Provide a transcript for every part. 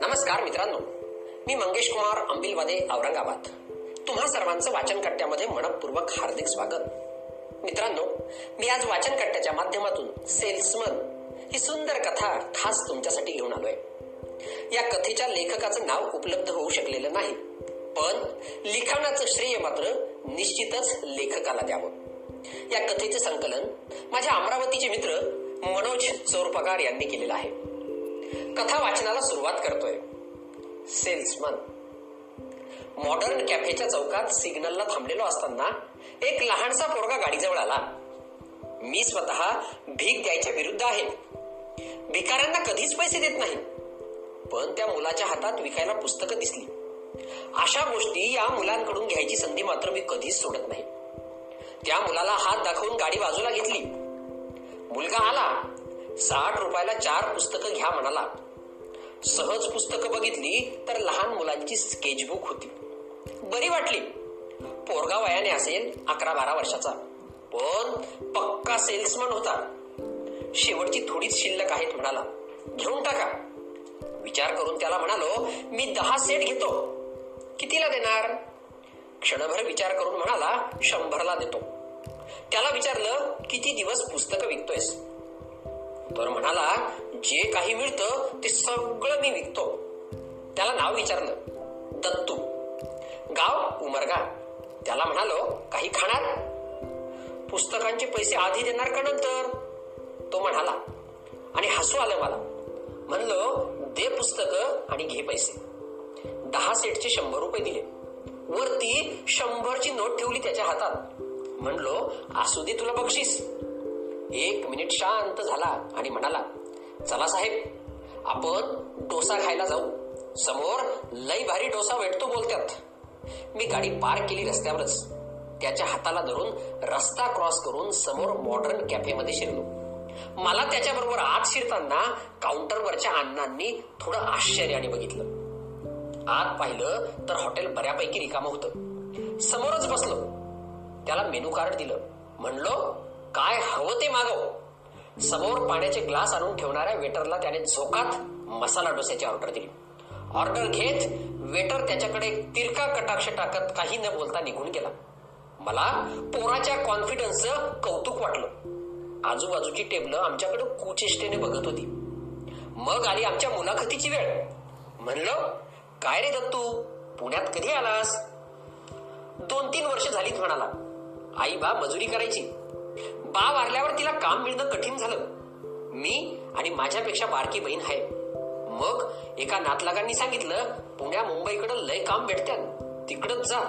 नमस्कार मित्रांनो मी मंगेश कुमार अंबिलवादे औरंगाबाद. तुम्हा सर्वांचं वाचन कट्ट्यामध्ये मनपूर्वक हार्दिक स्वागत. मित्रांनो मी आज वाचन कट्ट्याच्या माध्यमातून सेल्समन ही सुंदर कथा खास तुमच्यासाठी घेऊन आलोय. या कथेच्या लेखकाचं नाव उपलब्ध होऊ शकलेलं नाही पण लिखाणाचं श्रेय मात्र निश्चितच लेखकाला द्यावं. या कथेचे संकलन माझ्या अमरावतीचे मित्र मनोज चोरपगार यांनी केलेलं आहे. कथा वाचनाला सुरुवात करतोय. सेल्समन. मॉडर्न कॅफेच्या चौकात सिग्नलला थांबलेलो असताना एक लहानसा पोरगा गाडीजवळ आला. मी स्वतः भीक द्यायच्या विरुद्ध आहे. भिकाऱ्यांना कधीच पैसे देत नाही. पण त्या मुलाच्या हातात विकायला पुस्तकं दिसली. अशा गोष्टी या मुलांकडून घ्यायची संधी मात्र मी कधीच सोडत नाही. त्या मुलाला हात दाखवून गाडी बाजूला घेतली. मुलगा आला. साठ रुपयाला चार पुस्तकं घ्या म्हणाला. सहज पुस्तकं बघितली तर लहान मुलांची स्केचबुक होती. बरी वाटली. पोरगा वयाने असेल अकरा बारा वर्षाचा. पण पक्का सेल्समन होता. शेवटची थोडीच शिल्लक आहेत म्हणाला. घेऊन टाका. विचार करून त्याला म्हणालो मी दहा सेट घेतो. कितीला देणार? क्षणभर विचार करून म्हणाला शंभरला देतो. त्याला विचारलं किती दिवस पुस्तकं विकतोयस? तर म्हणाला जे काही मिळतं ते सगळं मी विकतो. त्याला नाव विचारलं दत्तू. गाव उमरगा. त्याला म्हणालो काही खाणार? पुस्तकांचे पैसे आधी देणार का नंतर? तो म्हणाला आणि हसू आलं मला. म्हणलो दे पुस्तक आणि घे पैसे. दहा सेटचे शंभर रुपये दिले. वरती शंभरची नोट ठेवली त्याच्या हातात. म्हणलो असू दे तुला बक्षीस. एक मिनिट शांत झाला आणि म्हणाला चला साहेब आपण डोसा खायला जाऊ. समोर लई भारी डोसा भेटतो बोलतात मी गाडी पार्क केली रस्त्यावरच. त्याच्या हाताला धरून रस्ता क्रॉस करून समोर मॉडर्न कॅफेमध्ये शिरलो. मला त्याच्याबरोबर आत शिरताना काउंटरवरच्या अण्णांनी थोडं आश्चर्याने बघितलं. आत पाहिलं तर हॉटेल बऱ्यापैकी रिकामं होतं. समोरच बसलो. त्याला मेनू कार्ड दिलं. म्हणलो काय हवं ते मागव. समोर पाण्याचे ग्लास आणून ठेवणाऱ्या वेटरला त्याने झोकात मसाला डोस्याची ऑर्डर दिली. ऑर्डर घेत वेटर त्याच्याकडे तिरका कटाक्ष टाकत काही न बोलता निघून गेला. मला पोराच्या कॉन्फिडन्सचं कौतुक वाटलं. आजूबाजूची टेबलं आमच्याकडे कुचेष्टेने बघत होती. मग आली आमच्या मुलाखतीची वेळ. म्हणलं काय रे दत्तू पुण्यात कधी आलास? दोन तीन वर्ष झालीत म्हणाला. आई बा मजुरी करायची. बा वारल्यावर तिला काम मिळणं कठीण झालं. मी आणि माझ्यापेक्षा बारकी बहीण आहे. मग एका नातलागांनी सांगितलं पुण्या मुंबईकडं लय काम भेटत्यात. तिकडच जा.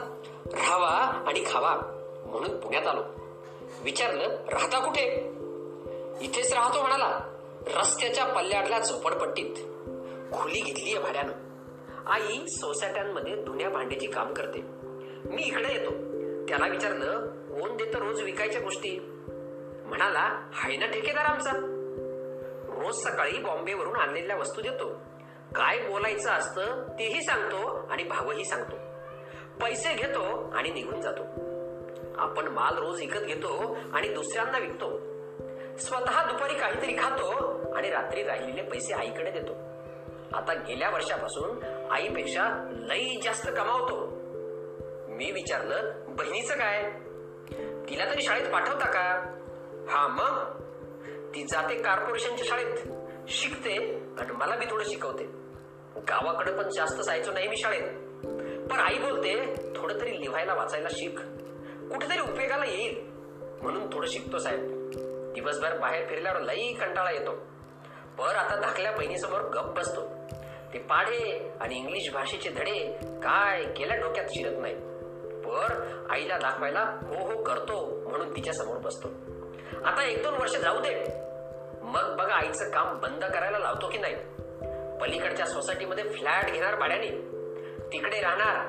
राहावा आणि खावा. म्हणून पुण्यात आलो. विचारलं राहता कुठे? इथेच राहतो म्हणाला. रस्त्याच्या पल्ल्याडल्या झोपडपट्टीत. खोली घेतलीये भाड्यानं. आई सोसायट्यांमध्ये धुण्या भांड्याची काम करते. मी इकडे येतो. त्याला विचारलं कोण देतं रोज विकायच्या गोष्टी? म्हणाला हाय ना ठेकेदार आमचा. रोज सकाळी बॉम्बेवरून आणलेल्या वस्तू देतो. काय बोलायचं असतं तेही सांगतो आणि भावही सांगतो. पैसे घेतो आणि निघून जातो. आपण माल रोज विकत घेतो आणि दुसऱ्यांना विकतो. स्वतः दुपारी काहीतरी खातो आणि रात्री राहिलेले पैसे आईकडे देतो. आता गेल्या वर्षापासून आईपेक्षा लई जास्त कमावतो. मी विचारलं बहिणीचं काय? तिला तरी शाळेत पाठवता का? हा मग. ती जाते कॉर्पोरेशनच्या शाळेत. शिकते आणि मला बी थोडं शिकवते. गावाकडे पण जास्त जायचो नाही मी शाळेत. पण आई बोलते थोडं तरी लिहायला वाचायला शिक. कुठेतरी उपयोगाला येईल. म्हणून थोडं शिकतो साहेब. दिवसभर बाहेर फिरल्यावर लई कंटाळा येतो. पर आता धाकल्या बहिणीसमोर गप बसतो. ते पाढे आणि इंग्लिश भाषेचे धडे काय केल्या डोक्यात शिरत नाही पर आईला दाखवायला हो हो करतो म्हणून तिच्या समोर बसतो. आता एक दोन वर्ष जाऊ दे मग बघा आईचं काम बंद करायला लावतो की नाही. पलीकडच्या सोसायटीमध्ये फ्लॅट घेणार भाड्याने. तिकडे राहणार.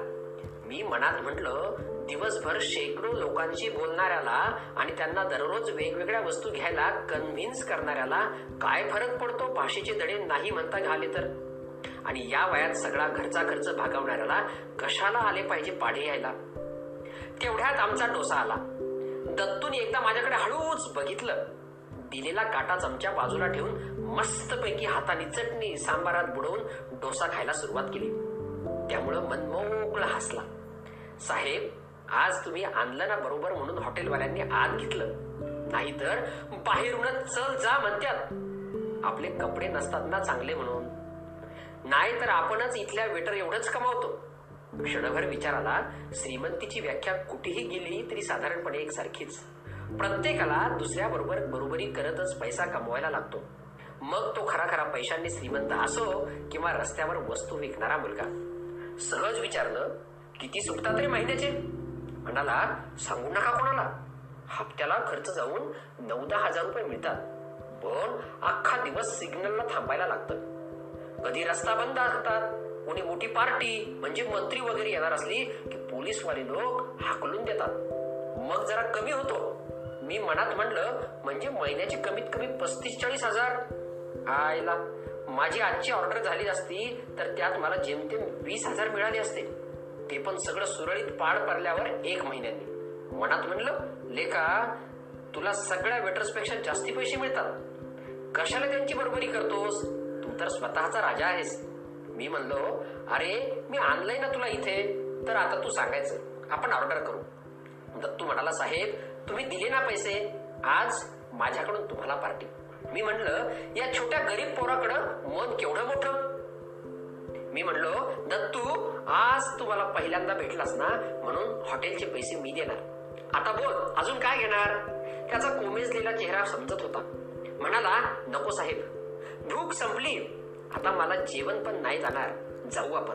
मी मनात म्हटलं दिवसभर शेकडो लोकांशी बोलणाऱ्याला आणि त्यांना दररोज वेगवेगळ्या वस्तू घ्यायला कन्व्हिन्स करणाऱ्याला काय फरक पडतो? भाषेचे धडे नाही म्हणता घाले तर? आणि या वयात सगळा घरचा खर्च भागवणाऱ्याला कशाला आले पाहिजे पाढे यायला? तेवढ्यात आमचा डोसा आला. दत्तून एकदा माझ्याकडे हळूच बघितलं. दिलेला काटा चमच्या बाजूला ठेवून मस्तपैकी हाताने चटणी सांबारात बुडवून डोसा खायला सुरुवात केली. त्यामुळं मन मोकळं हसला. साहेब आज तुम्ही आणलं ना बरोबर म्हणून हॉटेलवाल्यांनी आत घेतलं. नाहीतर बाहेरूनच चल जा म्हणतात आपले कपडे नसतात ना चांगले म्हणून. नाही तर आपणच इथल्या वेटर एवढंच कमावतो. क्षणभर विचाराला श्रीमंतीची व्याख्या कुठेही गेली तरी साधारणपणे एकसारखीच. प्रत्येकाला दुसऱ्या बरोबर बरोबरी करतच पैसा कमवायला लागतो. मग तो खरा खरा पैशांनी श्रीमंत असो किंवा रस्त्यावर वस्तू विकणारा मुलगा. सहज विचारलं किती सुटतात तरी महिन्याचे म्हणाला सांगू नका कोणाला. हप्त्याला खर्च जाऊन नऊ दहा हजार रुपये मिळतात. पण अख्खा दिवस सिग्नलला थांबायला लागतं. कधी रस्ता बंद असतात कोणी मोठी पार्टी? म्हणजे मंत्री वगैरे येणार असली की पोलीसवाले लोक हाकलून देतात. मग जरा कमी होतो. मी मनात म्हणलं म्हणजे महिन्याची कमीत कमी पस्तीस चाळीस हजार. आयला माझी आजची ऑर्डर झाली असती तर त्यात मला जेमतेम वीस हजार मिळाले असते. ते पण सगळं सुरळीत पाड पडल्यावर एक महिन्यांनी. मनात म्हणलं लेखा तुला सगळ्या वेटर्सपेक्षा जास्ती पैसे मिळतात. कशाला त्यांची बरोबरी करतोस? तर स्वतःचा राजा आहेस. मी म्हणलो अरे मी आणलंय ना तुला इथे. तर आता तू सांगायचं. आपण ऑर्डर करू. दत्तू म्हणाला साहेब तुम्ही दिले ना पैसे. आज माझ्याकडून तुम्हाला पार्टी. मी म्हणलं या छोट्या गरीब पोराकडं मन केवढं मोठं? मी म्हणलो दत्तू आज तुम्हाला पहिल्यांदा भेटलास ना म्हणून हॉटेलचे पैसे मी देणार. आता बोल अजून काय घेणार? त्याचा कोमेजलेला चेहरा समजत होता. म्हणाला नको साहेब भूक संपली. आता मला जेवण पण नाही जाणार. जाऊ आपण.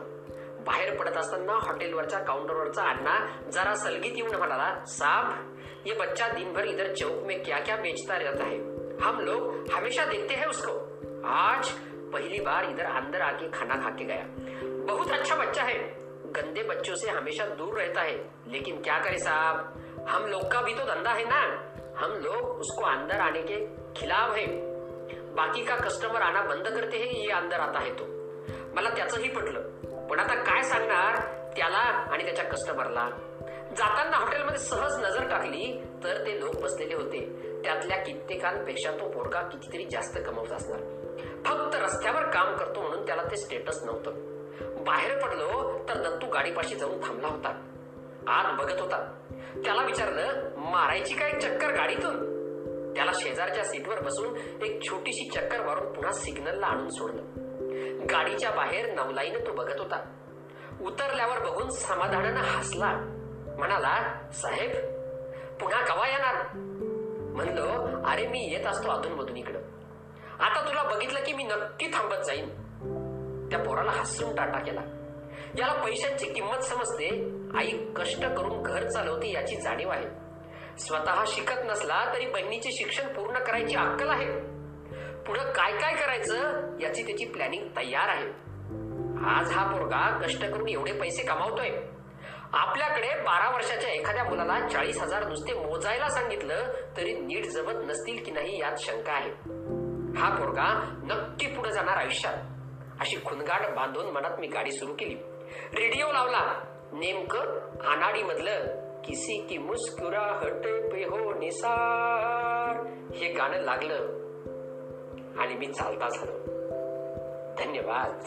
बाहेर पडत असताना हॉटेलवरच्या काउंटरवरचा अण्णा जरा सलगीत येऊन म्हणाला साहब ये बच्चा दिन इधर चौक में क्या क्या बेचता रहता है. हम लोग हमेशा देखते हैं उसको. आज पहली बार इधर अंदर आके खाना खा के गया. बहुत अच्छा बच्चा है. गंदे बच्चों से हमेशा दूर रहता है. लेकिन क्या करे साहब? हम लोग का भी तो धंधा है ना. हम लोग उसको अंदर आने के खिलाफ है. बाकी का कस्टमर आना बंद करते हैं ये अंदर आता है तो. मला त्याचंही पटलं. पण आता काय सांगणार? त्याला आणि त्याच्या कस्टमरला जाताना हॉटेलमध्ये सहज नजर टाकली तर ते लोक बसलेले होते. त्यातल्या कित्येकांपेक्षा तो पोरगा कितीतरी जास्त कमवत असणार. फक्त रस्त्यावर काम करतो म्हणून त्याला ते स्टेटस नव्हतं. बाहेर पडलो तर नंतू गाडीपाशी जाऊन थांबला होता. आत बघत होता. त्याला विचारलं मारायची काय चक्कर गाडीतून? त्याला शेजारच्या सीटवर बसून एक छोटीशी चक्कर मारून पुन्हा सिग्नलला आणून सोडलं. गाडीच्या बाहेर नवलाईनं तो बघत होता. उतरल्यावर बघून समाधानानं हसला. म्हणाला साहेब पुन्हा कवा येणार? म्हणलो अरे मी येत असतो अधून मधून इकडं. आता तुला बघितलं की मी नक्की थांबत जाईन. त्या पोराला हसून टाटा केला. याला पैशांची किंमत समजते. आई कष्ट करून घर चालवते याची जाणीव आहे. स्वतः शिकत नसला तरी बहिणीचे शिक्षण पूर्ण करायची अक्कल आहे. पुढं काय काय करायचं याची त्याची प्लॅनिंग तयार आहे. आज हा पोरगा कष्ट करून एवढे पैसे कमावतोय. आपल्याकडे बारा वर्षाच्या एखाद्या मुलाला चाळीस हजार नुसते मोजायला सांगितलं तरी नीट जमत नसतील की नाही यात शंका आहे. हा पोरगा नक्की पुढे जाणार आयुष्यात. अशी खुनगाड बांधून मनात मी गाडी सुरू केली. रेडिओ लावला. नेमकं अनाडी मधलं किसी की मुस्कुराहट पे हो निसार। हे गाणं लागलं आणि मी चालता झालो. धन्यवाद.